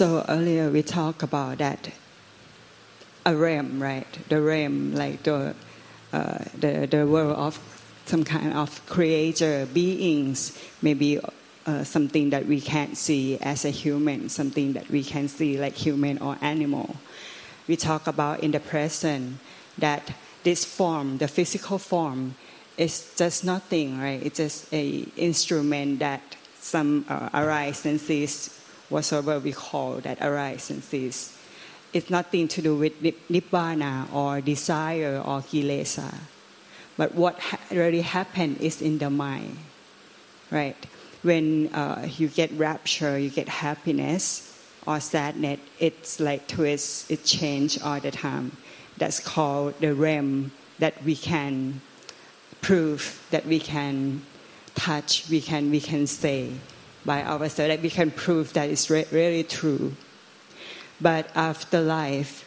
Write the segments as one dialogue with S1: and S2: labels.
S1: So earlier we talked about that a realm, right? The realm, like the uh, the the world of some kind of creator beings, maybe uh, something that we can't see as a human, something that we can see like human or animal. We talk about in the present that this form, the physical form, is just nothing, right? It's just a instrument that some uh, arise and cease, whatever we call that arise and cease. It's nothing to do with nibbana or desire or kilesa. But what ha- really happened is in the mind, right? When uh, you get rapture, you get happiness or sadness, it's like twist, it change all the time. That's called the realm that we can prove, that we can touch, we can we can say by ourselves, that we can prove that it's re- really true. But after life,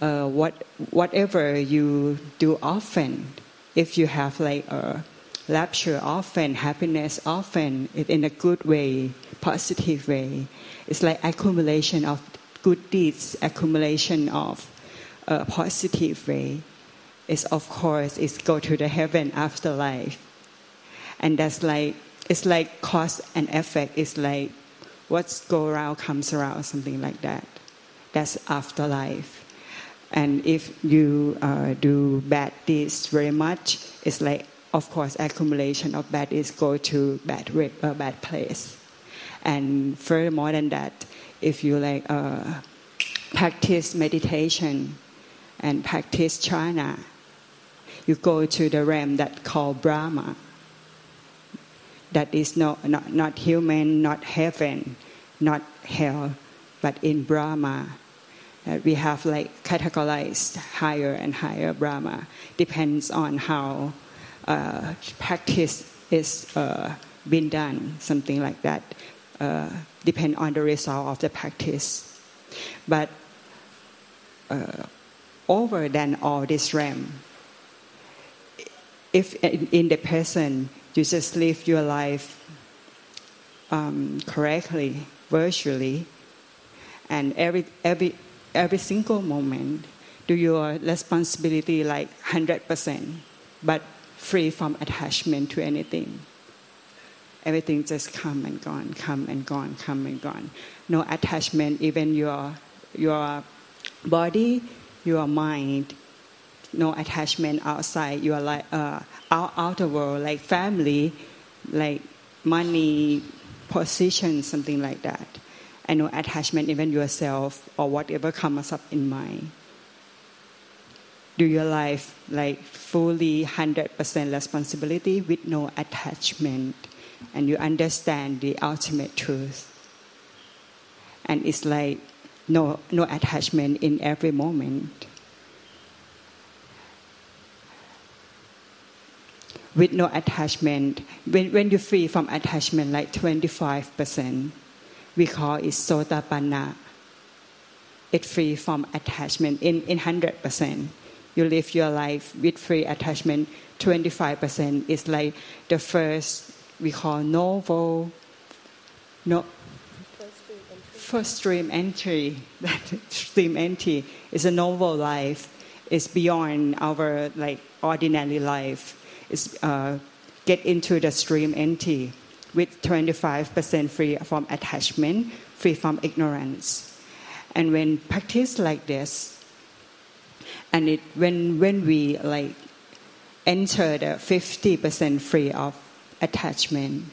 S1: uh, what whatever you do often, if you have like a rapture often, happiness often, in a good way, positive way, it's like accumulation of good deeds, accumulation of a positive way. It's of course it's go to the heaven afterlife, and that's like it's like cause and effect. It's like what's go around comes around, something like that. That's afterlife. And if you uh, do bad deeds very much, it's like, of course, accumulation of bad deeds go to bad uh, bad place. And furthermore than that, if you like uh, practice meditation and practice jhana, you go to the realm that called Brahma. That is not, not, not human, not heaven, not hell, but in Brahma. Uh, we have like categorized higher and higher Brahma. Depends on how uh, practice is uh, been done, something like that. Uh, depend on the result of the practice. But uh, over than all this realm, if in the present you just live your life um, correctly, virtually, and every every every single moment do your responsibility like hundred percent, but free from attachment to anything. Everything just come and gone, come and gone, come and gone. No attachment, even your your body, your mind, no attachment outside. Your like uh, out, outer world like family like money position something like that. And no attachment even yourself or whatever comes up in mind. Do your life like fully 100% responsibility with no attachment. And you understand the ultimate truth. And it's like no no attachment in every moment with no attachment. When, when you're free from attachment, like 25%, we call it sotapanna. It's free from attachment in, in 100%. You live your life with free attachment. 25% is like the first, we call novel, no, first stream entry. That stream entry is a novel life. It's beyond our like ordinary life is uh, get into the stream entry with 25% free from attachment, free from ignorance. And when practice like this, and it, when, when we like enter the 50% free of attachment,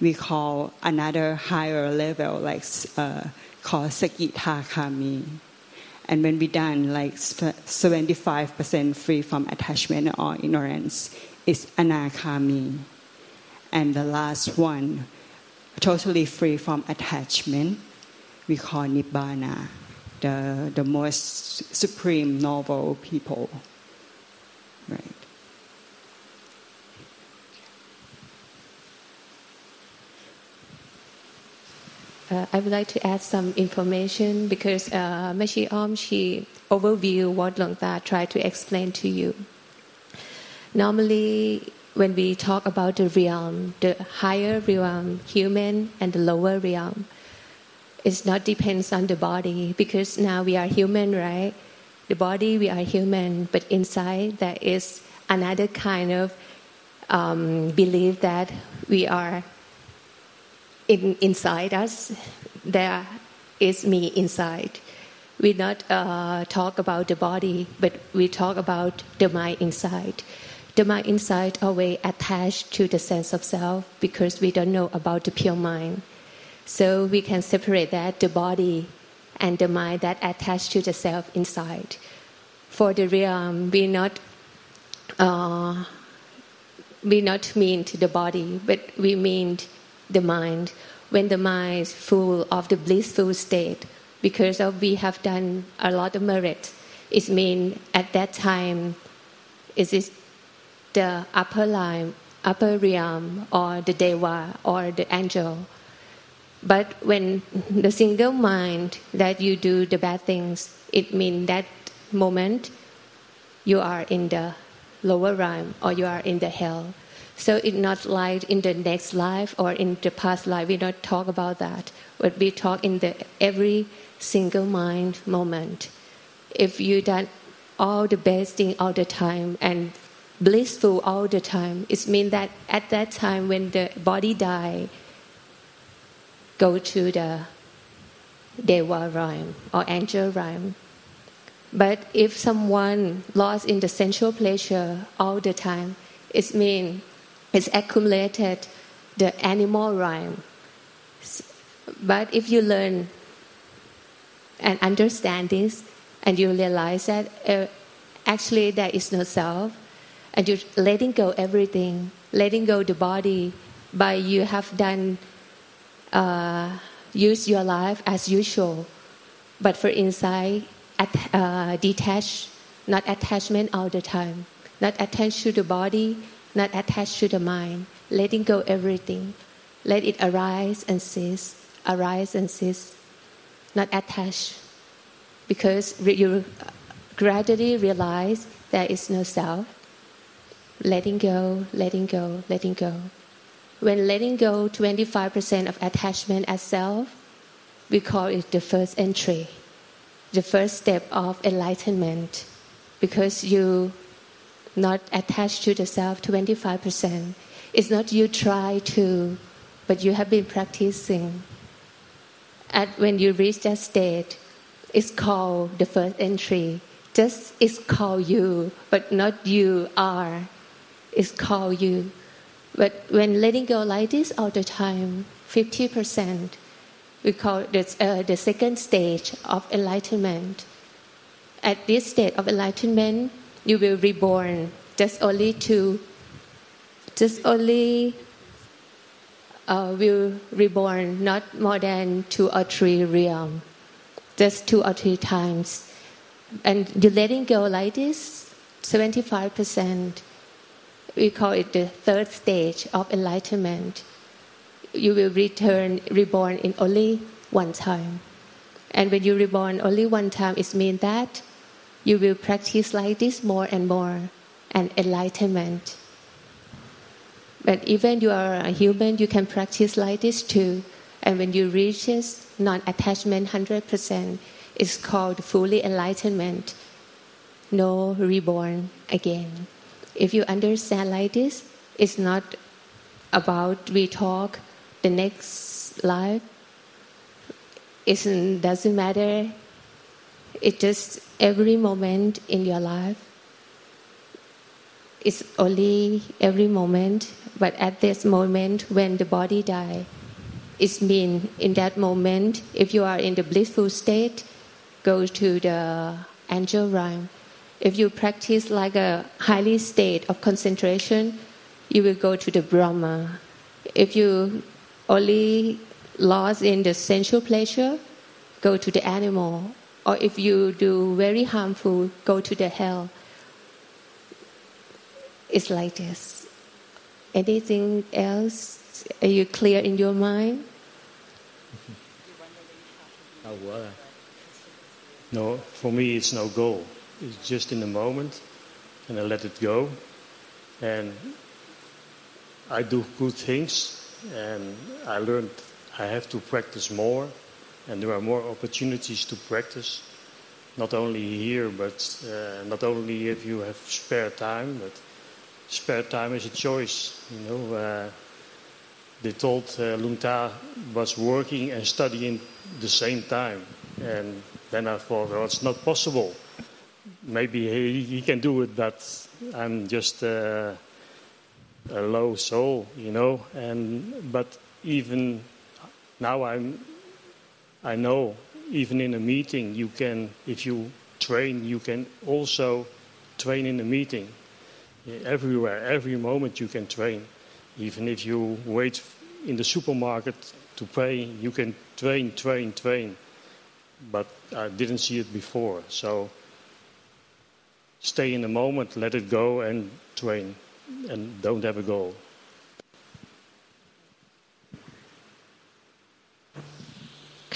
S1: we call another higher level like uh, called Sakadagami. And when we done like 75% free from attachment or ignorance, is anagami. And the last one, totally free from attachment, we call nibbana, the, the most supreme noble people. Right.
S2: Uh, I would like to add some information because uh, Meshi Om, she overview what Luang Ta tried to explain to you. Normally, when we talk about the realm, the higher realm, human, and the lower realm, It's not depends on the body because now we are human, right? The body we are human, but inside there is another kind of um, belief that we are in, inside us. There is me inside. We not uh, talk about the body, but we talk about the mind inside. The mind inside always attached to the sense of self because we don't know about the pure mind. So we can separate that the body and the mind that attached to the self inside. For the realm, we not uh, we not mean to the body, but we mean the mind. When the mind is full of the blissful state, because of we have done a lot of merit, it means at that time, is it the upper line, upper realm, or the deva, or the angel. But when the single mind that you do the bad things, it means that moment you are in the lower realm or you are in the hell. So it's not like in the next life or in the past life. We don't talk about that, but we talk in the every single mind moment. If you done all the best thing all the time and blissful all the time, it means that at that time when the body die, go to the Deva realm or angel realm but if someone lost in the sensual pleasure all the time, it means it's accumulated the animal realm. But if you learn and understand this, and you realize that uh, actually there is no self, and you're letting go everything, letting go the body, by you have done uh, use your life as usual, but for inside at, uh, detached, not attachment all the time, not attached to the body, not attached to the mind, letting go everything, let it arise and cease, arise and cease, not attached, because you gradually realize there is no self. Letting go, letting go, letting go. When letting go 25% of attachment as self, we call it the first entry the first step of enlightenment. Because you not attached to the self 25% it's not you try to but you have been practicing. At when you reach that state it's called the first entry. Just it's called you but not you are it's called you but when letting go like this all the time 50% we call it uh, the second stage of enlightenment. At this stage of enlightenment, you will reborn just only to, just only uh, will reborn not more than two or three realms, just two or three times. And you letting go like this, 75%, we call it the third stage of enlightenment you will return reborn in only one time. And when you reborn only one time, it means that you will practice like this more and more and enlightenment. But even you are a human, you can practice like this too. And when you reach non-attachment 100%, it's called fully enlightenment. No reborn again. If you understand like this, it's not about we talk the next life it doesn't matter. It just every moment in your life. It's only every moment but at this moment when the body die it means in that moment if you are in the blissful state go to the angel realm if you practice like a highly state of concentration you will go to the brahma if you only lost in the sensual pleasure, go to the animal. Or if you do very harmful, go to the hell. It's like this. Anything else? Are you clear in your mind?
S3: Uh, no, for me it's no goal. It's just in the moment, and I let it go. And I do good things and I learned I have to practice more and there are more opportunities to practice. Not only here, but uh, not only if you have spare time, but spare time is a choice. You know, uh, they told uh, Luang Ta was working and studying the same time, and then I thought, well, it's not possible. Maybe he, he can do it, but I'm just uh, a low soul, you know. And but even now, I'm I know even in a meeting, you can if you train, you can also train in a meeting. Everywhere, every moment you can train. Even if you wait in the supermarket to pay, you can train, train, train. But I didn't see it before. So stay in the moment, let it go, and train. And don't have a goal.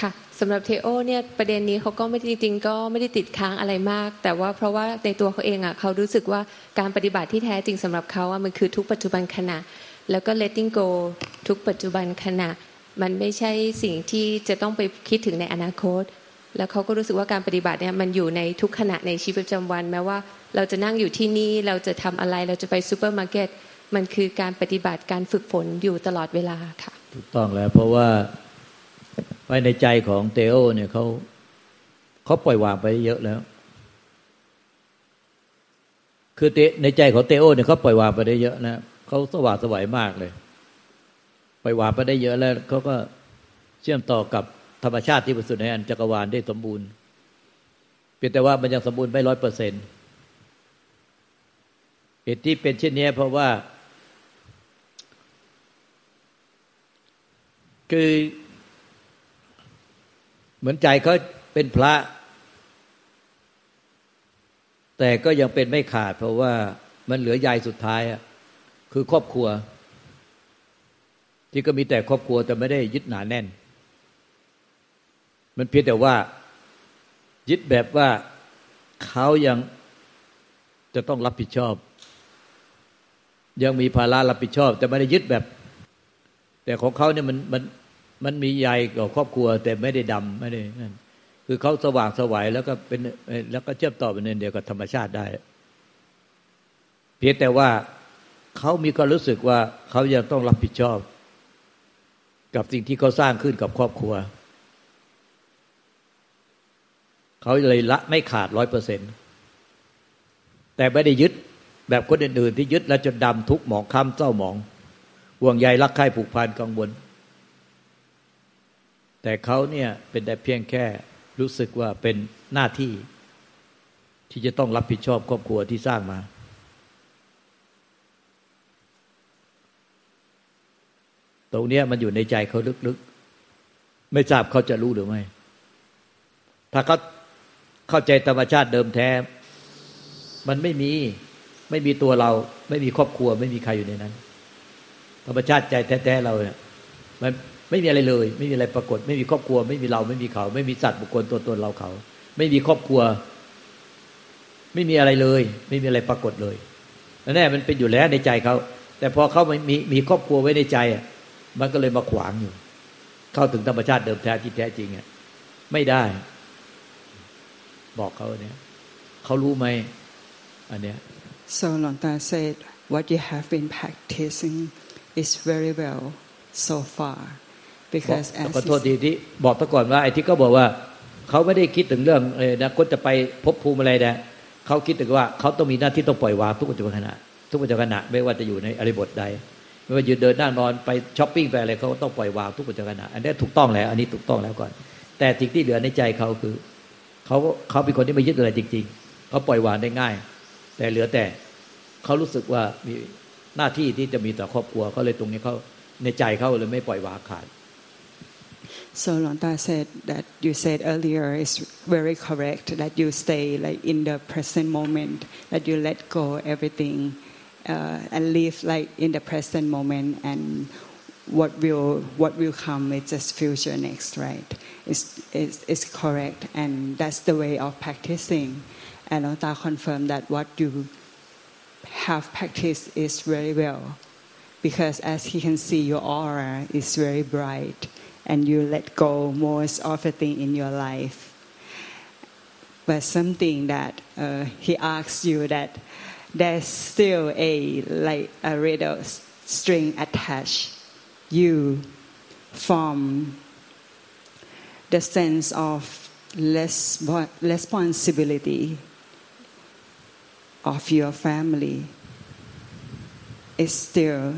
S2: ค่ะสำหรับเทโอเนี่ยประเด็นนี้เขาก็ไม่จริงๆก็ไม่ได้ติดค้างอะไรมาก แต่ว่าเพราะว่าในตัวเขาเองอะเขารู้สึกว่าการปฏิบัติที่แท้จริงสำหรับเขาอะมันคือทุกปัจจุบันขณะ แล้วก็ letting go ทุกปัจจุบันขณะ มันไม่ใช่สิ่งที่จะต้องไปคิดถึงในอนาคต แล้วเขาก็รู้สึกว่าการปฏิบัติเนี่ยมันอยู่ในทุกขณะในชีวิตประจำวัน แม้ว่าเราจะนั่งอยู่ที่นี่เราจะทำอะไรเราจะไปซูเปอร์มาร์เก็ตมันคือการปฏิบัติการฝึกฝนอยู่ตลอดเวลาค่ะ
S4: ถูกต้องแล้วเพราะว่าไว้ในใจของเตโอเนี่ยเขาเขาปล่อยวางไปเยอะแล้ว คือในใจของเตโอเนี่ยเขาปล่อยวางไปได้เยอะนะเขาสว่างสวัยมากเลย ปล่อยวางไปได้เยอะแล้วเขาก็เชื่อมต่อกับ ธรรมชาติที่บริสุทธิ์ในอันจักรวาลได้สมบูรณ์ เพียงแต่ว่ามันยังสมบูรณ์ไม่ร้อยเปอร์เซ็นต์เหตุที่เป็นเช่นนี้เพราะว่า คือเหมือนใจเขาเป็นพระ แต่ก็ยังเป็นไม่ขาด เพราะว่ามันเหลือใยสุดท้ายคือครอบครัว ที่ก็มีแต่ครอบครัวแต่ไม่ได้ยึดหนาแน่น มันเพียงแต่ว่า ยึดแบบว่าเขายังจะต้องรับผิดชอบ ยังมีภาระรับผิดชอบ แต่ไม่ได้ยึดแบบ แต่ของเขาเนี่ยมันมันมันมีใยกับครอบครัว แต่ไม่ได้ดำไม่ได้นั่นคือเขาสว่างสวัยแล้วก็เป็นแล้วก็เชื่อมต่อเป็นเดียวกับธรรมชาติได้ เพียงแต่ว่าเขามีความรู้สึกว่าเขายังต้องรับผิดชอบ กับสิ่งที่เขาสร้างขึ้นกับครอบครัว เขาเลยละไม่ขาดร้อยเปอร์เซ็นต์แต่ไม่ได้ยึดแบบคนอื่นๆที่ยึดแล้วจนดำทุกหมองค้ำเศร้าหมองห่วงใยรักใคร่ผูกพันกังวล แต่เขาเนี่ยเป็นแต่เพียงแค่รู้สึกว่าเป็นหน้าที่ ที่จะต้องรับผิดชอบครอบครัวที่สร้างมา ตรงนี้มันอยู่ในใจเขาลึกๆ ไม่ทราบเขาจะรู้หรือไม่ ถ้าเขา เข้าใจธรรมชาติเดิมแท้ มันไม่มีไม่มีตัวเรา ไม่มีครอบครัว ไม่มีใครอยู่ในนั้น ธรรมชาติใจแท้ๆเราเนี่ยมันไม่มีอะไรเลย ไม่มีอะไรปรากฏ ไม่มีครอบครัว ไม่มีเราไม่มีเขา ไม่มีสัตว์บุคคลตัวตนเราเขา ไม่มีครอบครัว ไม่มีอะไรเลย ไม่มีอะไรปรากฏเลยแน่มันเป็นอยู่แล้วในใจเขาแต่พอเขาไม่มีมีครอบครัวไว้ในใจอะมันก็เลยมาขวางอยู่ เข้าถึงธรรมชาติเดิมแท้ที่แท้จริงอะไม่ได้ บอกเขาเนี่ยเขารู้ไหมอันเนี้ย
S1: so Lonta said what you have been practicing is very well so far because
S4: ขอโทษทีที่บอกตะก่อนว่าไอ้ที่เขาบอกว่าเขาไม่ได้คิดถึงเรื่องนะคนจะไปพบภูมิอะไรนะเขาคิดถึงว่าเขาต้องมีหน้าที่ต้องปล่อยวางทุกปัจจุบันขณะทุกปัจจุบันขณะไม่ว่าจะอยู่ในอริบทใดไม่ว่ายืนเดินนั่งนอนไปช้อปปิ้งไปอะไรเขาต้องปล่อยวางทุกปัจจุบันขณะอันนี้ถูกต้องแล้ว อันนี้ถูกต้องแล้วก่อน แต่สิ่งที่เหลือในใจเขาคือ เขาเขาเป็นคนที่ไม่ยึดอะไรจริง ๆ เขาปล่อยวางได้ง่าย แต่เหลือแต่เขารู้สึกว่ามีหน้าที่ที่จะมีต่อครอบครัวเขาเลยตรงนี้เขาในใจเขาเลยไม่ปล่อยวางขาด
S1: So Lonta said that you said earlier is very correct that you stay like in the present moment, that you let go everything uh, and live like in the present moment and what will what will come is just future next, right? It's, it's, it's correct and that's the way of practicing. And Luang Ta confirmed that what you have practiced is very well because as he can see your aura is very bright and you let go most of the thing in your life. But something that uh, he asks you that there's still a like a little string attached you from the sense of less responsibility of your family is still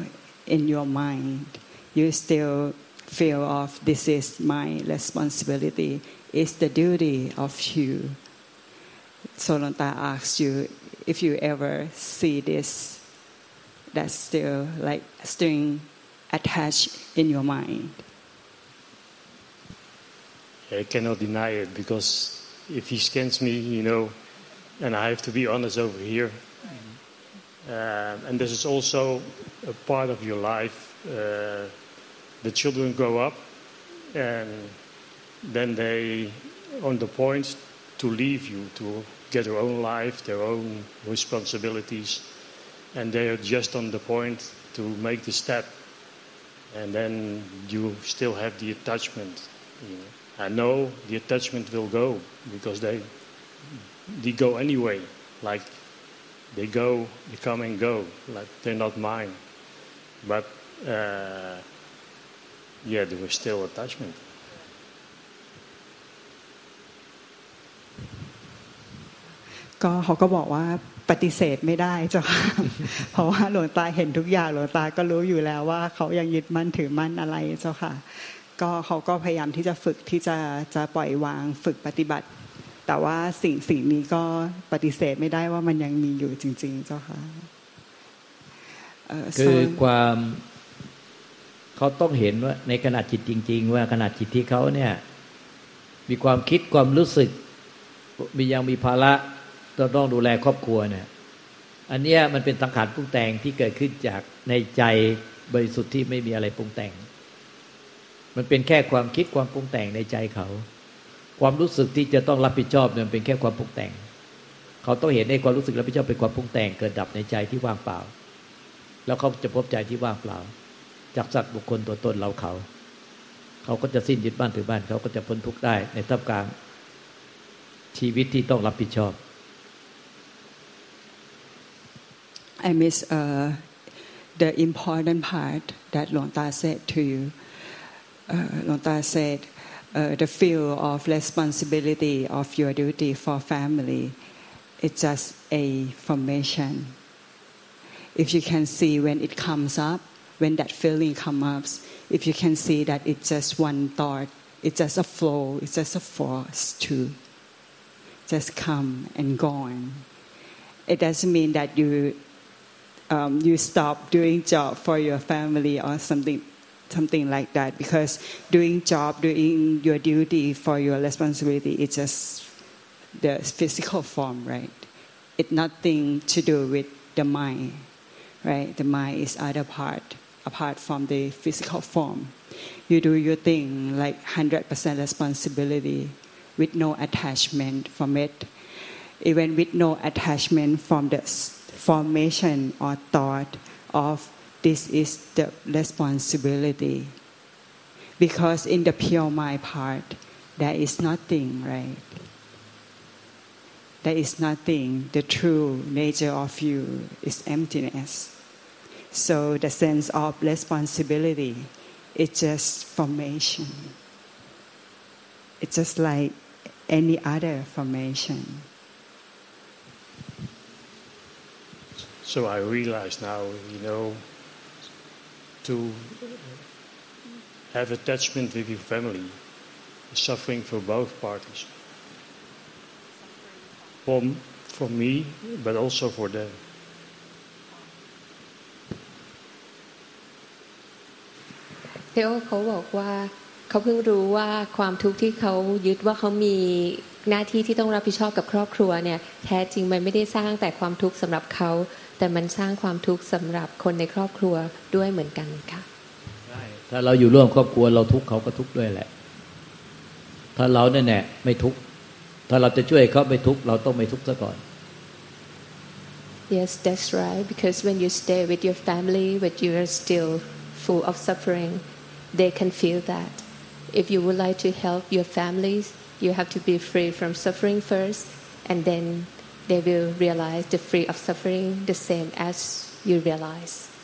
S1: in your mind. You still feel of this is my responsibility. It's the duty of you. So Luang Ta asks you if you ever see this, that's still like string attached in your mind.
S3: I cannot deny it because if he scans me, you know, and I have to be honest over here, uh, and this is also a part of your life. Uh, the children grow up, and then they on the point to leave you to get their own life, their own responsibilities, and they are just on the point to make the step, and then you still have the attachment. You know. I know the attachment will go because they they go anyway. Like they go, they come and go. Like they're not mine. But uh, yeah, there was still attachment.
S1: ก็เขาก็บอกว่าปฏิเสธไม่ได้เจ้าค่ะเพราะว่าหลวงตาเห็นทุกอย่างหลวงตาก็รู้อยู่แล้วว่าเขายังยึดมั่นถือมั่นอะไรเจ้าค่ะ ก็เขาก็พยายามที่จะฝึกที่จะจะปล่อยวางฝึกปฏิบัติ แต่ว่าสิ่งสิ่งนี้ก็ปฏิเสธไม่ได้ว่ามันยังมีอยู่จริง ๆ เจ้าค่ะ
S4: คือความเขาต้องเห็นว่าในขณะจิตจริง ๆ ว่าขณะจิตที่เขาเนี่ย มีความคิดความรู้สึก มียังมีภาระต้องต้องดูแลครอบครัวเนี่ย อันนี้มันเป็นสังขารปรุงแต่งที่เกิดขึ้นจากในใจบริสุทธิ์ที่ไม่มีอะไรปรุงแต่ง มันเป็นแค่ความคิดความปรุงแต่งในใจเขา ความรู้สึกที่จะต้องรับผิดชอบเนี่ยเป็นแค่ความปรุงแต่ง เขาต้องเห็นในความรู้สึกรับผิดชอบเป็นความปรุงแต่งเกิดดับในใจที่ว่างเปล่า แล้วเขาจะพบใจที่ว่างเปล่า จากสัตว์บุคคลตัวตนเราเขา เขาก็จะสิ้นยึดบ้านถือบ้าน เขาก็จะพ้นทุกข์ได้ในท่ามกลางชีวิตที่ต้องรับผิดชอบ
S1: I miss uh, the important part that Luang Ta said to you. Uh, Luang said uh, the feel of responsibility of your duty for family it's just a formation. If you can see when it comes up, when that feeling comes up, if you can see that it's just one thought, it's just a flow, it's just a force to just come and gone. It doesn't mean that you um, you stop doing job for your family or something something like that because doing job doing your duty for your responsibility it's just the physical form right it's nothing to do with the mind right the mind is other part apart from the physical form. You do your thing like 100% responsibility with no attachment from it. Even with no attachment from the formation or thought of this is the responsibility. Because in the pure mind part, there is nothing, right? There is nothing. The true nature of you is emptiness. So the sense of responsibility is just formation. It's just like any other formation.
S3: So I realize now, you know, to have attachment with your family is suffering for both parties. For, for me, but also for them.
S2: เทโอเขาบอกว่าเขาเพิ่งรู้ว่าความทุกข์ที่เขายึดว่าเขามีหน้าที่ที่ต้องรับผิดชอบกับครอบครัวเนี่ยแท้จริงมันไม่ได้สร้างแต่ความทุกข์สำหรับเขา แต่มันสร้างความทุกข์สำหรับคนในครอบครัวด้วยเหมือนกันค่ะ
S4: ถ้าเราอยู่ร่วมครอบครัวเราทุกข์เขาก็ทุกข์ด้วยแหละ ถ้าเราเนี่ยแน่ไม่ทุกข์ถ้าเราจะช่วยเขาไม่ทุกข์เราต้องไม่ทุกข์ซะก่อน
S2: Yes that's right because when you stay with your family but you are still full of suffering they can feel that if you would like to help your families, you have to be free from suffering first, and then they will realize the free of suffering the same as you realize.